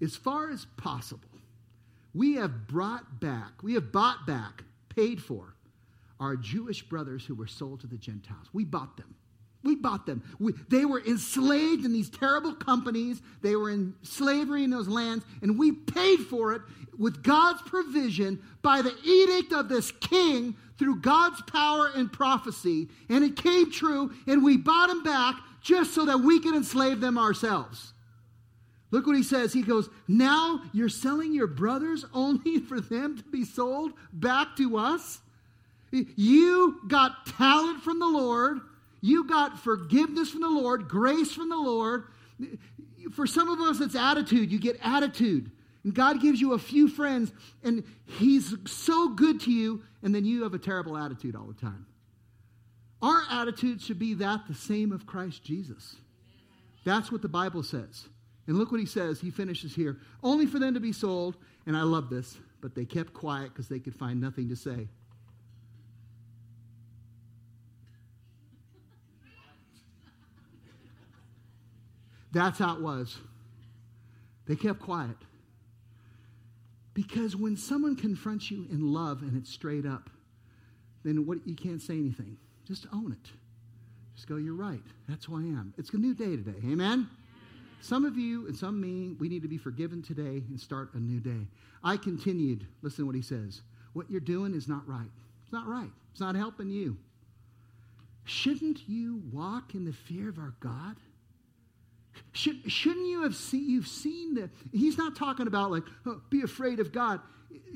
[SPEAKER 1] as far as possible, we have brought back, we have bought back, paid for our Jewish brothers who were sold to the Gentiles. We bought them. We bought them. We, they were enslaved in these terrible companies. They were in slavery in those lands, and we paid for it with God's provision by the edict of this king through God's power and prophecy. And it came true, and we bought them back just so that we could enslave them ourselves. Look what he says. He goes, Now you're selling your brothers only for them to be sold back to us? You got talent from the Lord you got forgiveness from the Lord, grace from the Lord. For some of us, it's attitude. You get attitude. And God gives you a few friends, and He's so good to you, and then you have a terrible attitude all the time. Our attitude should be that the same of Christ Jesus. That's what the Bible says. And look what he says. He finishes here. Only for them to be sold, and I love this, but they kept quiet because they could find nothing to say. That's how it was. They kept quiet. Because when someone confronts you in love and it's straight up, then what you can't say anything. Just own it. Just go, you're right. That's who I am. It's a new day today. Amen? Some of you and some me, we need to be forgiven today and start a new day. I continued, listen to what he says. What you're doing is not right. It's not right. It's not helping you. Shouldn't you walk in the fear of our God? Should, shouldn't you have seen, you've seen that? He's not talking about like, oh, be afraid of God.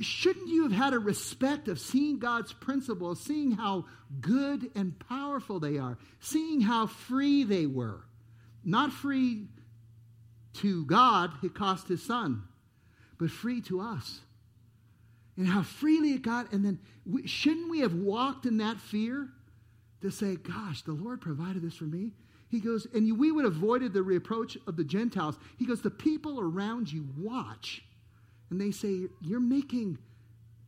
[SPEAKER 1] Shouldn't you have had a respect of seeing God's principles, seeing how good and powerful they are, seeing how free they were? Not free to God, it cost his son, but free to us. And how freely it got, and then we, shouldn't we have walked in that fear to say, Gosh, the Lord provided this for me? He goes, and we would have avoided the reproach of the Gentiles. He goes, the people around you watch, and they say, You're making,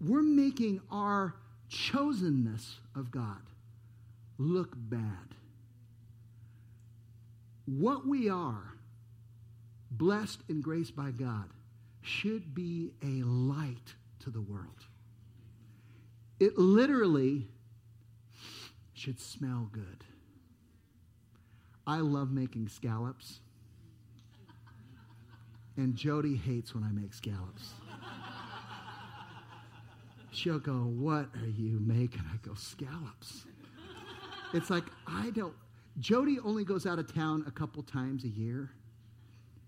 [SPEAKER 1] we're making our chosenness of God look bad. What we are, blessed and graced by God, should be a light to the world. It literally should smell good. I love making scallops. And Jody hates when I make scallops. She'll go, What are you making? I go, Scallops. It's like, I don't. Jody only goes out of town a couple times a year,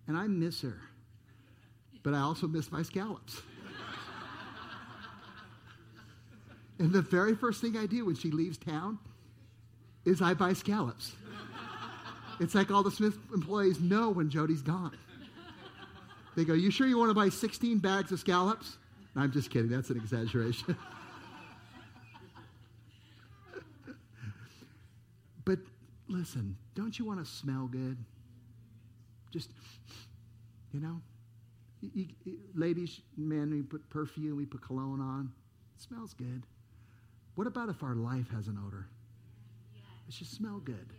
[SPEAKER 1] and I miss her. But I also miss my scallops. and the very first thing I do when she leaves town is I buy scallops. It's like all the Smith employees know when Jody's gone. They go, You sure you want to buy 16 bags of scallops? No, I'm just kidding. That's an exaggeration. but listen, don't you want to smell good? Just, you know, you, you, ladies, men, we put perfume, we put cologne on. It smells good. What about if our life has an odor? It should smell good.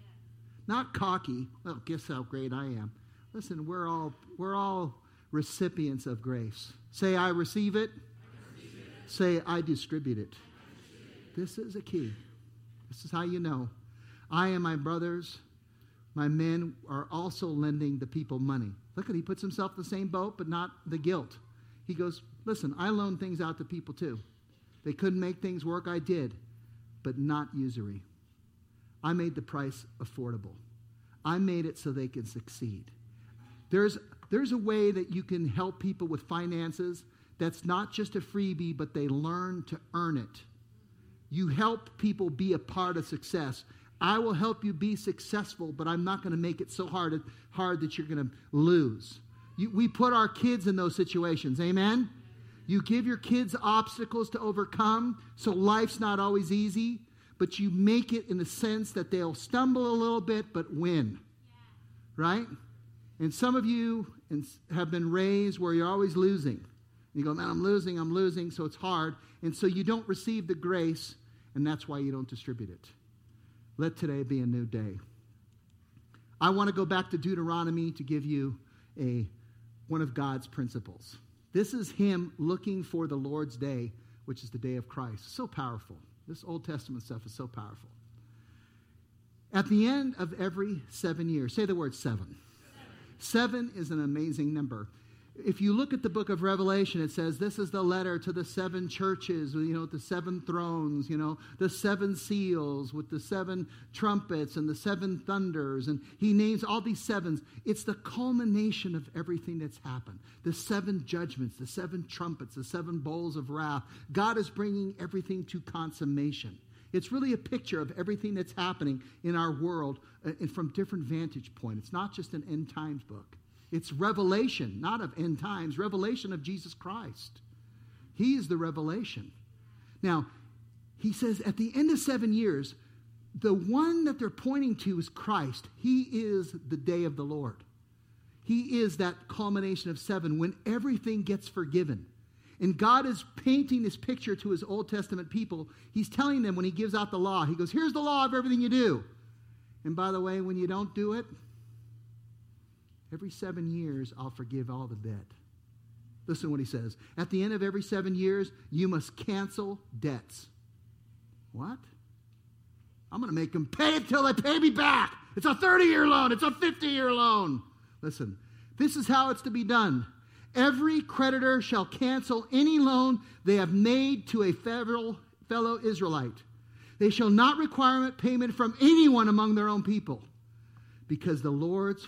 [SPEAKER 1] Not cocky. Well, guess how great I am. Listen, we're all we're all recipients of grace. Say, I receive it. I receive it. Say, I distribute it. I This is a key. This is how you know. I and my brothers, my men, are also lending the people money. Look at he puts himself in the same boat, but not the guilt. He goes, Listen, I loan things out to people too. They couldn't make things work, I did, but not usury. I made the price affordable. I made it so they can succeed. There's there's a way that you can help people with finances that's not just a freebie, but they learn to earn it. You help people be a part of success. I will help you be successful, but I'm not going to make it so hard, hard that you're going to lose. You, we put our kids in those situations. Amen? You give your kids obstacles to overcome, so life's not always easy, but you make it in the sense that they'll stumble a little bit, but win. Right? And some of you have been raised where you're always losing. You go, man, I'm losing, I'm losing, so it's hard. And so you don't receive the grace, and that's why you don't distribute it. Let today be a new day. I want to go back to Deuteronomy to give you a, one of God's principles. This is Him looking for the Lord's day, which is the day of Christ. So powerful. This Old Testament stuff is so powerful. At the end of every seven years, say the word seven. Seven, seven is an amazing number if you look at the book of Revelation, it says this is the letter to the seven churches, you know, the seven thrones, you know, the seven seals with the seven trumpets and the seven thunders. And he names all these sevens. It's the culmination of everything that's happened the seven judgments, the seven trumpets, the seven bowls of wrath. God is bringing everything to consummation. It's really a picture of everything that's happening in our world uh, from different vantage point It's not just an end times book. It's revelation, not of end times, revelation of Jesus Christ. He is the revelation. Now, he says at the end of seven years, the one that they're pointing to is Christ. He is the day of the Lord. He is that culmination of seven when everything gets forgiven. And God is painting this picture to his Old Testament people. He's telling them when he gives out the law, he goes, Here's the law of everything you do. And by the way, when you don't do it, Every seven years, I'll forgive all the debt. Listen to what he says. At the end of every seven years, you must cancel debts. What? I'm going to make them pay it till they pay me back. It's a 30 year loan, it's a 50 year loan. Listen, this is how it's to be done. Every creditor shall cancel any loan they have made to a fellow, Israelite. They shall not require payment from anyone among their own people, because the Lord's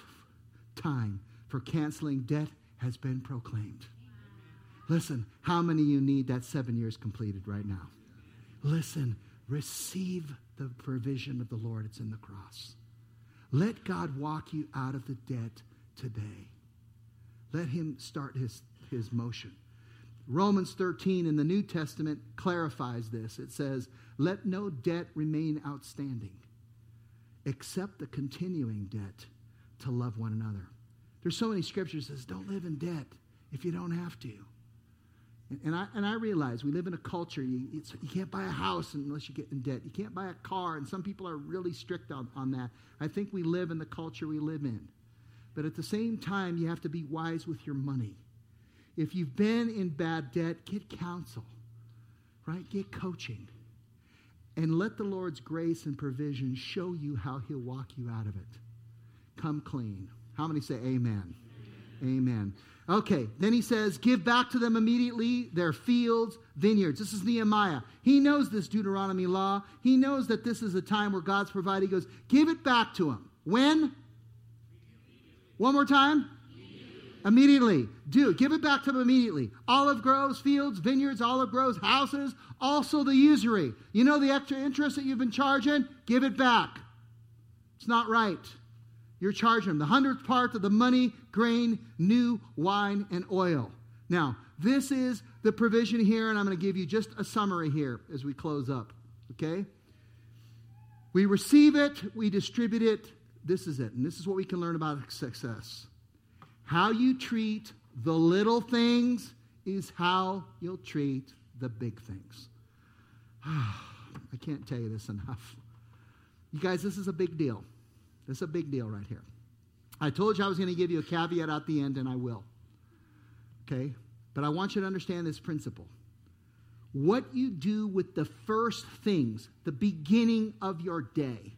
[SPEAKER 1] time for canceling debt has been proclaimed. Listen, how many you need that seven years completed right now? Listen, receive the provision of the Lord. It's in the cross. Let God walk you out of the debt today. Let Him start His, his motion. Romans 13 in the New Testament clarifies this. It says, Let no debt remain outstanding except the continuing debt to love one another. There's so many scriptures that says, don't live in debt if you don't have to. And, and I, and I realize we live in a culture, you, you can't buy a house unless you get in debt. You can't buy a car, and some people are really strict on, on that. I think we live in the culture we live in. But at the same time, you have to be wise with your money. If you've been in bad debt, get counsel, right? Get coaching. And let the Lord's grace and provision show you how He'll walk you out of it come clean. How many say amen? Amen. Okay, then he says, Give back to them immediately their fields, vineyards. This is Nehemiah. He knows this Deuteronomy law. He knows that this is a time where God's provided. He goes, Give it back to them. When? One more time. Immediately. Do. Give it back to them immediately. Olive groves, fields, vineyards, olive groves, houses, also the usury. You know the extra interest that you've been charging? Give it back. It's not right. You're charging them the hundredth part of the money, grain, new wine, and oil. Now, this is the provision here, and I'm going to give you just a summary here as we close up. Okay? We receive it, we distribute it. This is it. And this is what we can learn about success. How you treat the little things is how you'll treat the big things. I can't tell you this enough. You guys, this is a big deal. Is a big deal right here. I told you I was going to give you a caveat at the end, and I will. Okay? But I want you to understand this principle. What you do with the first things, the beginning of your day,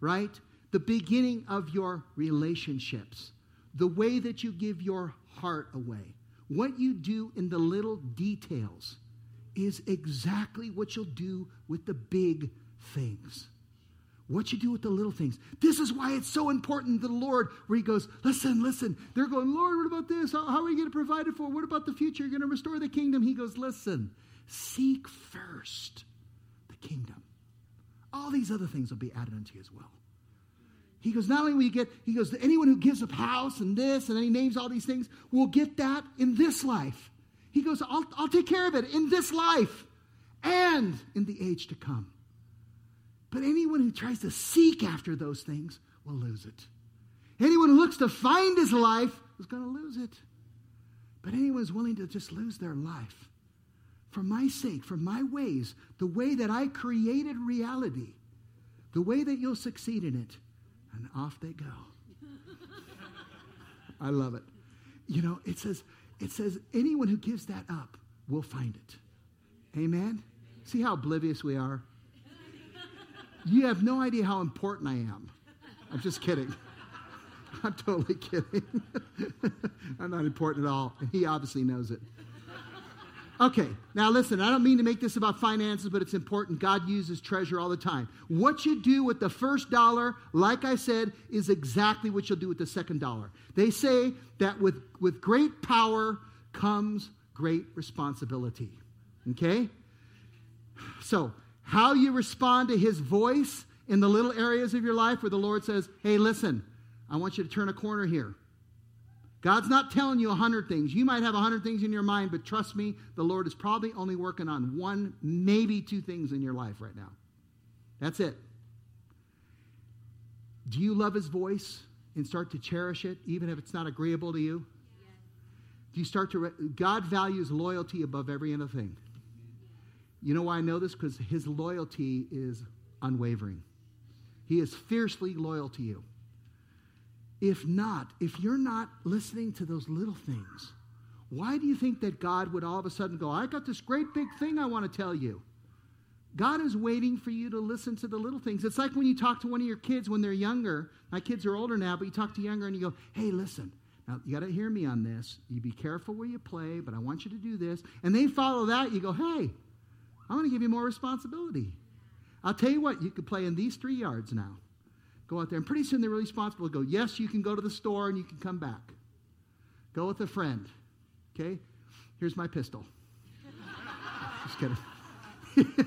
[SPEAKER 1] right? The beginning of your relationships, the way that you give your heart away, what you do in the little details is exactly what you'll do with the big things. What you do with the little things. This is why it's so important to the Lord, where He goes, Listen, listen. They're going, Lord, what about this? How, how are we going to provide it for? What about the future? You're going to restore the kingdom. He goes, Listen, seek first the kingdom. All these other things will be added unto you as well. He goes, Not only will you get, he goes, anyone who gives up house and this, and then he names all these things, will get that in this life. He goes, I'll, I'll take care of it in this life and in the age to come. But anyone who tries to seek after those things will lose it. Anyone who looks to find his life is going to lose it. But anyone who's willing to just lose their life for my sake, for my ways, the way that I created reality, the way that you'll succeed in it, and off they go. I love it. You know, it says, it says anyone who gives that up will find it. Amen? See how oblivious we are? You have no idea how important I am. I'm just kidding. I'm totally kidding. I'm not important at all. He obviously knows it. Okay, now listen, I don't mean to make this about finances, but it's important. God uses treasure all the time. What you do with the first dollar, like I said, is exactly what you'll do with the second dollar. They say that with, with great power comes great responsibility. Okay? So, how you respond to his voice in the little areas of your life where the Lord says, hey, listen, I want you to turn a corner here. God's not telling you a hundred things. You might have a hundred things in your mind, but trust me, the Lord is probably only working on one, maybe two things in your life right now. That's it. Do you love his voice and start to cherish it, even if it's not agreeable to you? Do you start to, re- God values loyalty above every other thing. You know why I know this? Because his loyalty is unwavering. He is fiercely loyal to you. If not, if you're not listening to those little things, why do you think that God would all of a sudden go, I got this great big thing I want to tell you? God is waiting for you to listen to the little things. It's like when you talk to one of your kids when they're younger. My kids are older now, but you talk to younger and you go, hey, listen, now you got to hear me on this. You be careful where you play, but I want you to do this. And they follow that. You go, hey, I'm going to give you more responsibility. I'll tell you what, you could play in these three yards now. Go out there, and pretty soon they're really responsible go, yes, you can go to the store and you can come back. Go with a friend. Okay? Here's my pistol. Just kidding.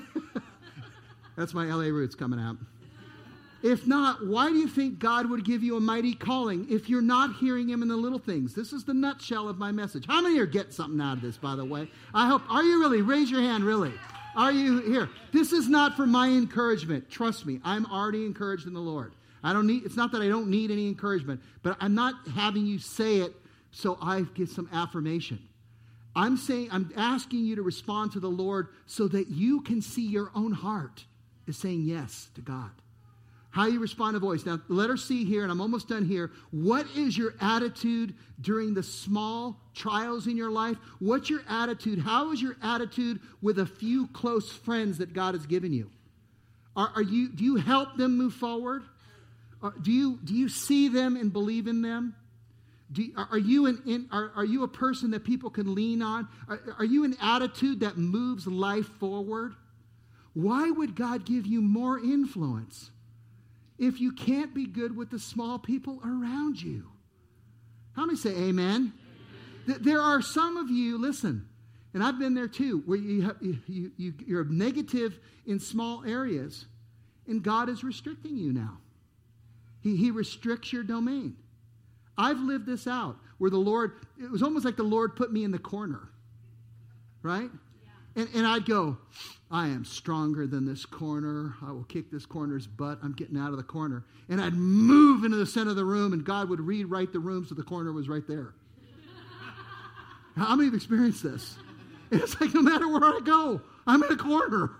[SPEAKER 1] That's my LA roots coming out. If not, why do you think God would give you a mighty calling if you're not hearing Him in the little things? This is the nutshell of my message. How many are getting something out of this, by the way? I hope. Are you really? Raise your hand, really. Are you here? This is not for my encouragement. Trust me, I'm already encouraged in the Lord. I don't need, it's not that I don't need any encouragement, but I'm not having you say it so I get some affirmation. I'm saying, I'm asking you to respond to the Lord so that you can see your own heart is saying yes to God. How you respond to voice. Now, let her see here, and I'm almost done here. What is your attitude during the small trials in your life? What's your attitude? How is your attitude with a few close friends that God has given you? Are, are you do you help them move forward? Uh, do, you, do you see them and believe in them? You, are, you an, in, are, are you a person that people can lean on? Are, are you an attitude that moves life forward? Why would God give you more influence if you can't be good with the small people around you? How many say amen? amen. There are some of you, listen, and I've been there too, where you, have, you, you, you're negative in small areas, and God is restricting you now. He, he restricts your domain. I've lived this out where the Lord, it was almost like the Lord put me in the corner, right? And, and I'd go, I am stronger than this corner. I will kick this corner's butt. I'm getting out of the corner. And I'd move into the center of the room, and God would rewrite the room so the corner was right there. How many have experienced this? It's like no matter where I go, I'm in a corner.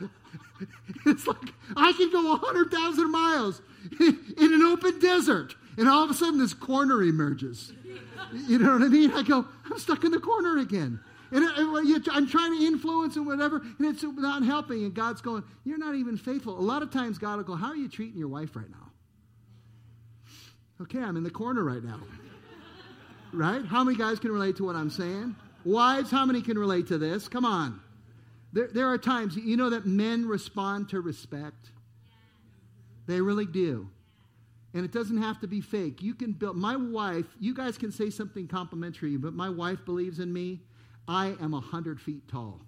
[SPEAKER 1] it's like I can go 100,000 miles in an open desert, and all of a sudden this corner emerges. You know what I mean? I go, I'm stuck in the corner again. And I'm trying to influence and whatever, and it's not helping. And God's going, You're not even faithful. A lot of times God will go, How are you treating your wife right now? Okay, I'm in the corner right now. right? How many guys can relate to what I'm saying? Wives, how many can relate to this? Come on. There, there are times, you know, that men respond to respect. They really do. And it doesn't have to be fake. You can build, my wife, you guys can say something complimentary, but my wife believes in me. I am 100 feet tall.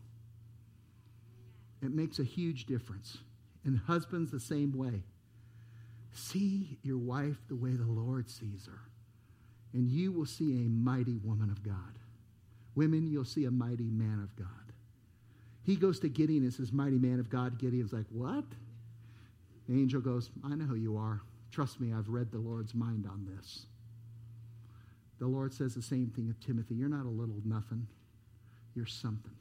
[SPEAKER 1] It makes a huge difference. And husbands, the same way. See your wife the way the Lord sees her, and you will see a mighty woman of God. Women, you'll see a mighty man of God. He goes to Gideon and says, Mighty man of God. Gideon's like, What? Angel goes, I know who you are. Trust me, I've read the Lord's mind on this. The Lord says the same thing of Timothy. You're not a little nothing, you're something.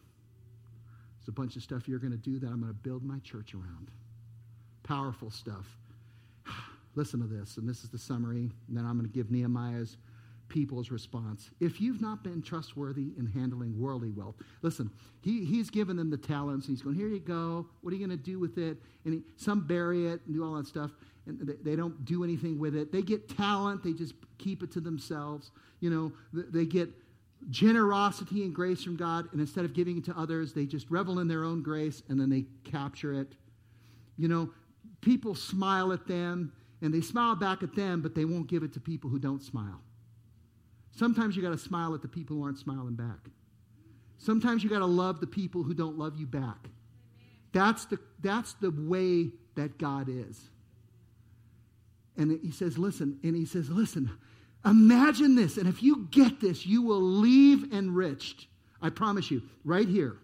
[SPEAKER 1] There's a bunch of stuff you're going to do that I'm going to build my church around. Powerful stuff. Listen to this, and this is the summary, and then I'm going to give Nehemiah's people's response. If you've not been trustworthy in handling worldly wealth, listen, he, he's given them the talents, and he's going, Here you go. What are you going to do with it? And he, some bury it and do all that stuff, and they, they, don't do anything with it. They get talent, they just keep it to themselves. You know, they get generosity and grace from God, and instead of giving it to others, they just revel in their own grace and then they capture it. You know, people smile at them and they smile back at them, but they won't give it to people who don't smile. Sometimes you got to smile at the people who aren't smiling back. Sometimes you got to love the people who don't love you back. That's the, that's the way that God is. And he says, listen, and he says, listen, imagine this. And if you get this, you will leave enriched. I promise you, right here.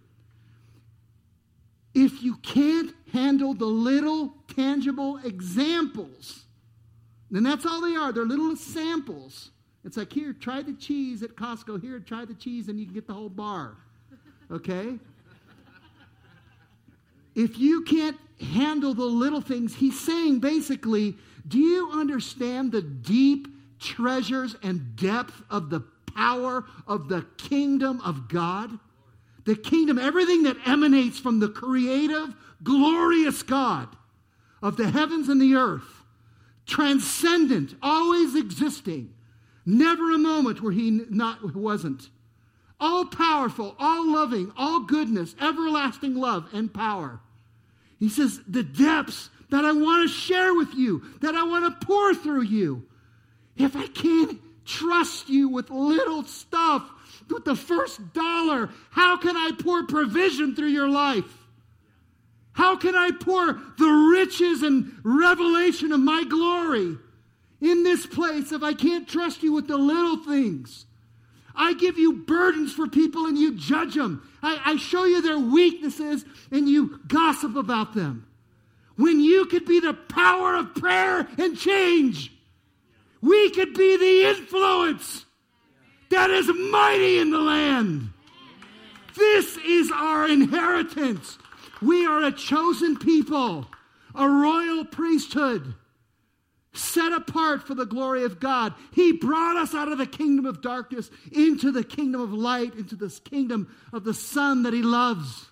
[SPEAKER 1] If you can't handle the little tangible examples, then that's all they are, they're little samples it's like, here, try the cheese at Costco. Here, try the cheese, and you can get the whole bar. Okay? if you can't handle the little things, he's saying basically, do you understand the deep treasures and depth of the power of the kingdom of God? The kingdom, everything that emanates from the creative, glorious God of the heavens and the earth, transcendent, always existing Never a moment where he not wasn't. All powerful, all loving, all goodness, everlasting love and power. He says, the depths that I want to share with you, that I want to pour through you. If I can't trust you with little stuff, with the first dollar, how can I pour provision through your life? How can I pour the riches and revelation of my glory? in this place if I can't trust you with the little things? I give you burdens for people and you judge them. I, I show you their weaknesses and you gossip about them. When you could be the power of prayer and change, we could be the influence that is mighty in the land. This is our inheritance. We are a chosen people, a royal priesthood set apart for the glory of God. He brought us out of the kingdom of darkness into the kingdom of light, into this kingdom of the Son that He loves.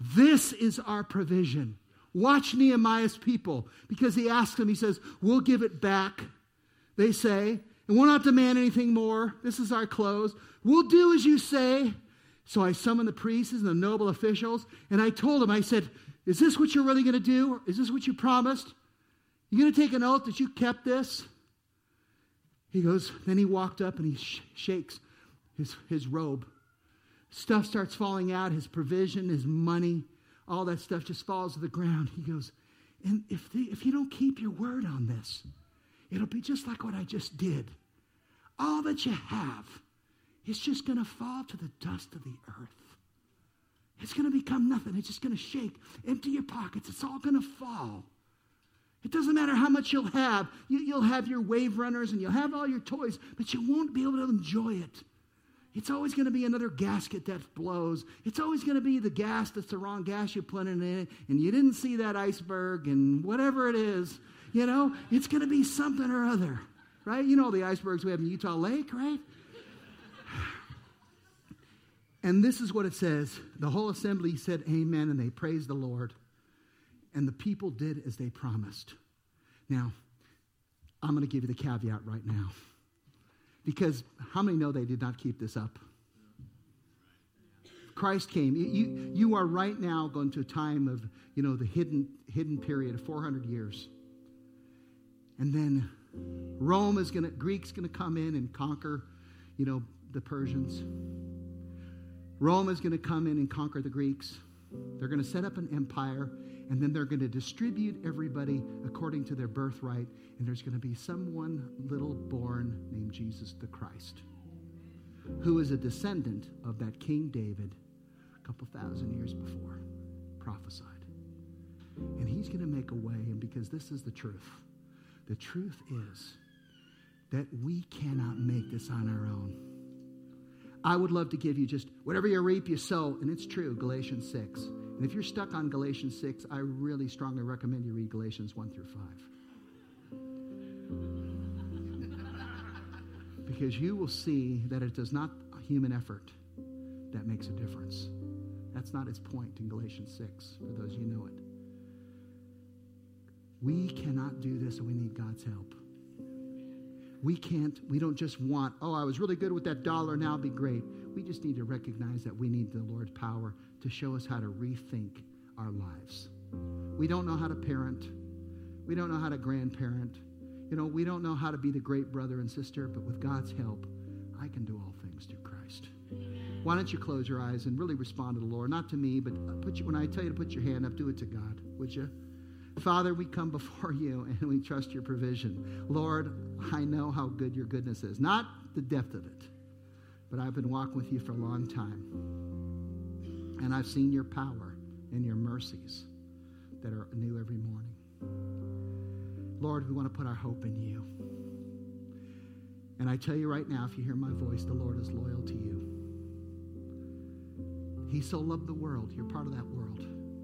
[SPEAKER 1] This is our provision. Watch Nehemiah's people because he asks them, he says, We'll give it back. They say, and we'll not demand anything more. This is our close. We'll do as you say. So I summoned the priests and the noble officials, and I told them, I said, Is this what you're really going to do? Is this what you promised? You going to take an oath that you kept this? He goes, then he walked up and he sh- shakes his, his robe. Stuff starts falling out, his provision, his money, all that stuff just falls to the ground. He goes, and if, if you don't keep your word on this, it'll be just like what I just did. All that you have is just going to fall to the dust of the earth. It's going to become nothing. It's just going to shake. Empty your pockets. It's all going to fall. It doesn't matter how much you'll have. You, will have your wave runners and you'll have all your toys, but you won't be able to enjoy it. It's always going to be another gasket that blows. It's always going to be the gas that's the wrong gas you put in it, and you didn't see that iceberg, and whatever it is, you know, it's going to be something or other, right? You know the icebergs we have in Utah Lake, right? And this is what it says. The whole assembly said, Amen, and they praised the Lord and the people did as they promised. Now, I'm going to give you the caveat right now. Because how many know they did not keep this up? Christ came. You, you are right now going to a time of, you know, the hidden, hidden period of 400 years. And then Rome is going to, Greek's going to come in and conquer, you know, the Persians. Rome is going to come in and conquer the Greeks. They're going to set up an empire, and then they're going to distribute everybody according to their birthright. And there's going to be someone little born named Jesus the Christ, who is a descendant of that King David a couple thousand years before, prophesied. And he's going to make a way, and because this is the truth, the truth is that we cannot make this on our own. I would love to give you just whatever you reap, you sow. And it's true, Galatians 6. And if you're stuck on Galatians 6, I really strongly recommend you read Galatians 1 through 5. because you will see that it does not human effort that makes a difference. That's not its point in Galatians 6, for those you know it. We cannot do this, and we need God's help. We can't, we don't just want, oh, I was really good with that dollar, now be great. We just need to recognize that we need the Lord's power to show us how to rethink our lives. We don't know how to parent, we don't know how to grandparent. You know, we don't know how to be the great brother and sister, but with God's help, I can do all things through Christ. Why don't you close your eyes and really respond to the Lord? Not to me, but put you, when I tell you to put your hand up, do it to God, would you? Father, we come before you and we trust your provision. Lord, I know how good your goodness is. Not the depth of it, but I've been walking with you for a long time. And I've seen your power and your mercies that are new every morning. Lord, we want to put our hope in you. And I tell you right now, if you hear my voice, the Lord is loyal to you. He so loved the world. You're part of that world.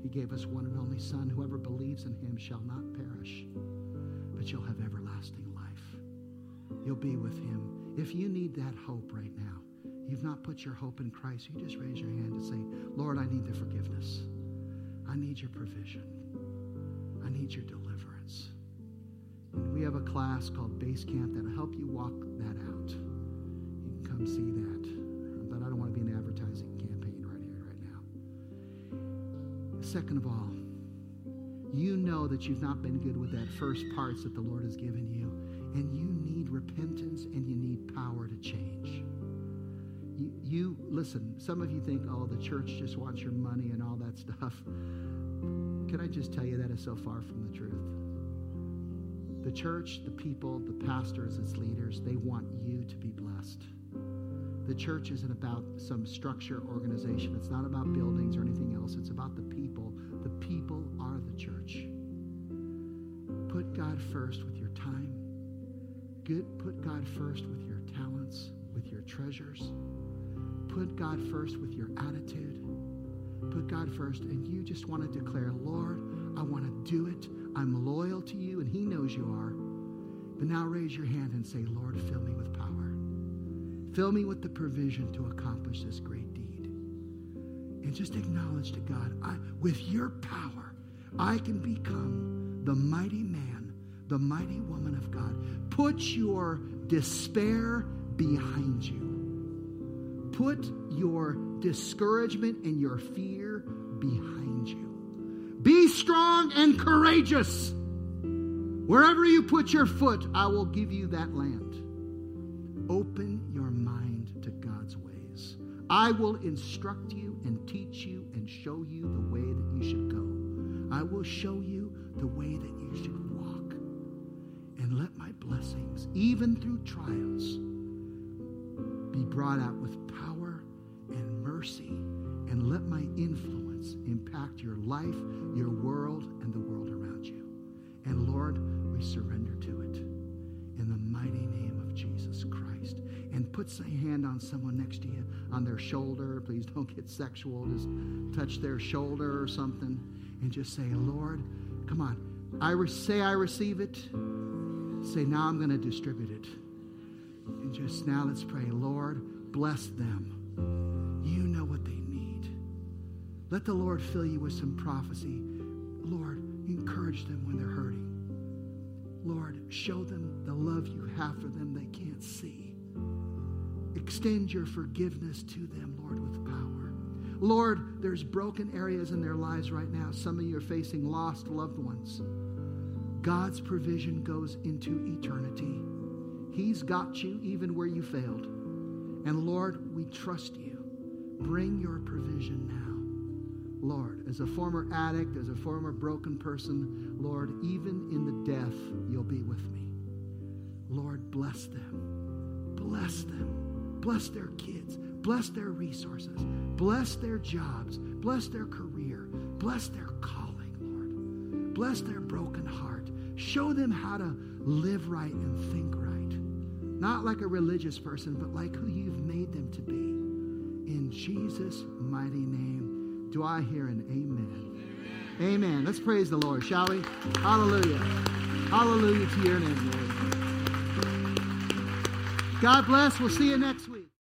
[SPEAKER 1] He gave us one and only Son. Whoever believes in him shall not perish, but you'll have everlasting life. You'll be with him. If you need that hope right now, you've not put your hope in Christ, you just raise your hand and say, Lord, I need the forgiveness. I need your provision. I need your deliverance. And we have a class called Base Camp that'll help you walk that out. You can come see that. Second of all, you know that you've not been good with that first parts that the Lord has given you, and you need repentance and you need power to change. You, you listen, some of you think, oh, the church just wants your money and all that stuff. Can I just tell you that is so far from the truth? The church, the people, the pastors, its leaders, they want you to be blessed. The church isn't about some structure, organization. It's not about buildings or anything else. It's about the people. The people are the church. Put God first with your time. Good, put God first with your talents, with your treasures. Put God first with your attitude. Put God first, and you just want to declare, Lord, I want to do it. I'm loyal to you, and He knows you are. But now raise your hand and say, Lord, fill me with. Fill me with the provision to accomplish this great deed. And just acknowledge to God, I, with your power, I can become the mighty man, the mighty woman of God. Put your despair behind you. Put your discouragement and your fear behind you. Be strong and courageous. Wherever you put your foot, I will give you that land. Open your mind to God's ways. I will instruct you and teach you and show you the way that you should go. I will show you the way that you should walk. And let my blessings, even through trials, be brought out with power and mercy. And let my influence impact your life, your world, and the world around you. And Lord, we surrender to it in the mighty name of Jesus Christ. And put a hand on someone next to you, on their shoulder. Please don't get sexual. Just touch their shoulder or something and just say, Lord, come on. I re- say I receive it. Say, now I'm going to distribute it. And just now let's pray, Lord, bless them. You know what they need. Let the Lord fill you with some prophecy. Lord, encourage them when they're hurting. Lord, show them the love you have for them they can't see. Extend your forgiveness to them, Lord, with power. Lord, there's broken areas in their lives right now. Some of you are facing lost loved ones. God's provision goes into eternity. He's got you even where you failed. And Lord, we trust you. Bring your provision now. Lord, as a former addict, as a former broken person, Lord, even in the death, you'll be with me. Lord, bless them. Bless them. Bless their kids. Bless their resources. Bless their jobs. Bless their career. Bless their calling, Lord. Bless their broken heart. Show them how to live right and think right. Not like a religious person, but like who you've made them to be. In Jesus' mighty name, do I hear an amen? Amen. amen. Let's praise the Lord, shall we? Hallelujah. Hallelujah to your name, Lord. God bless. We'll see you next week.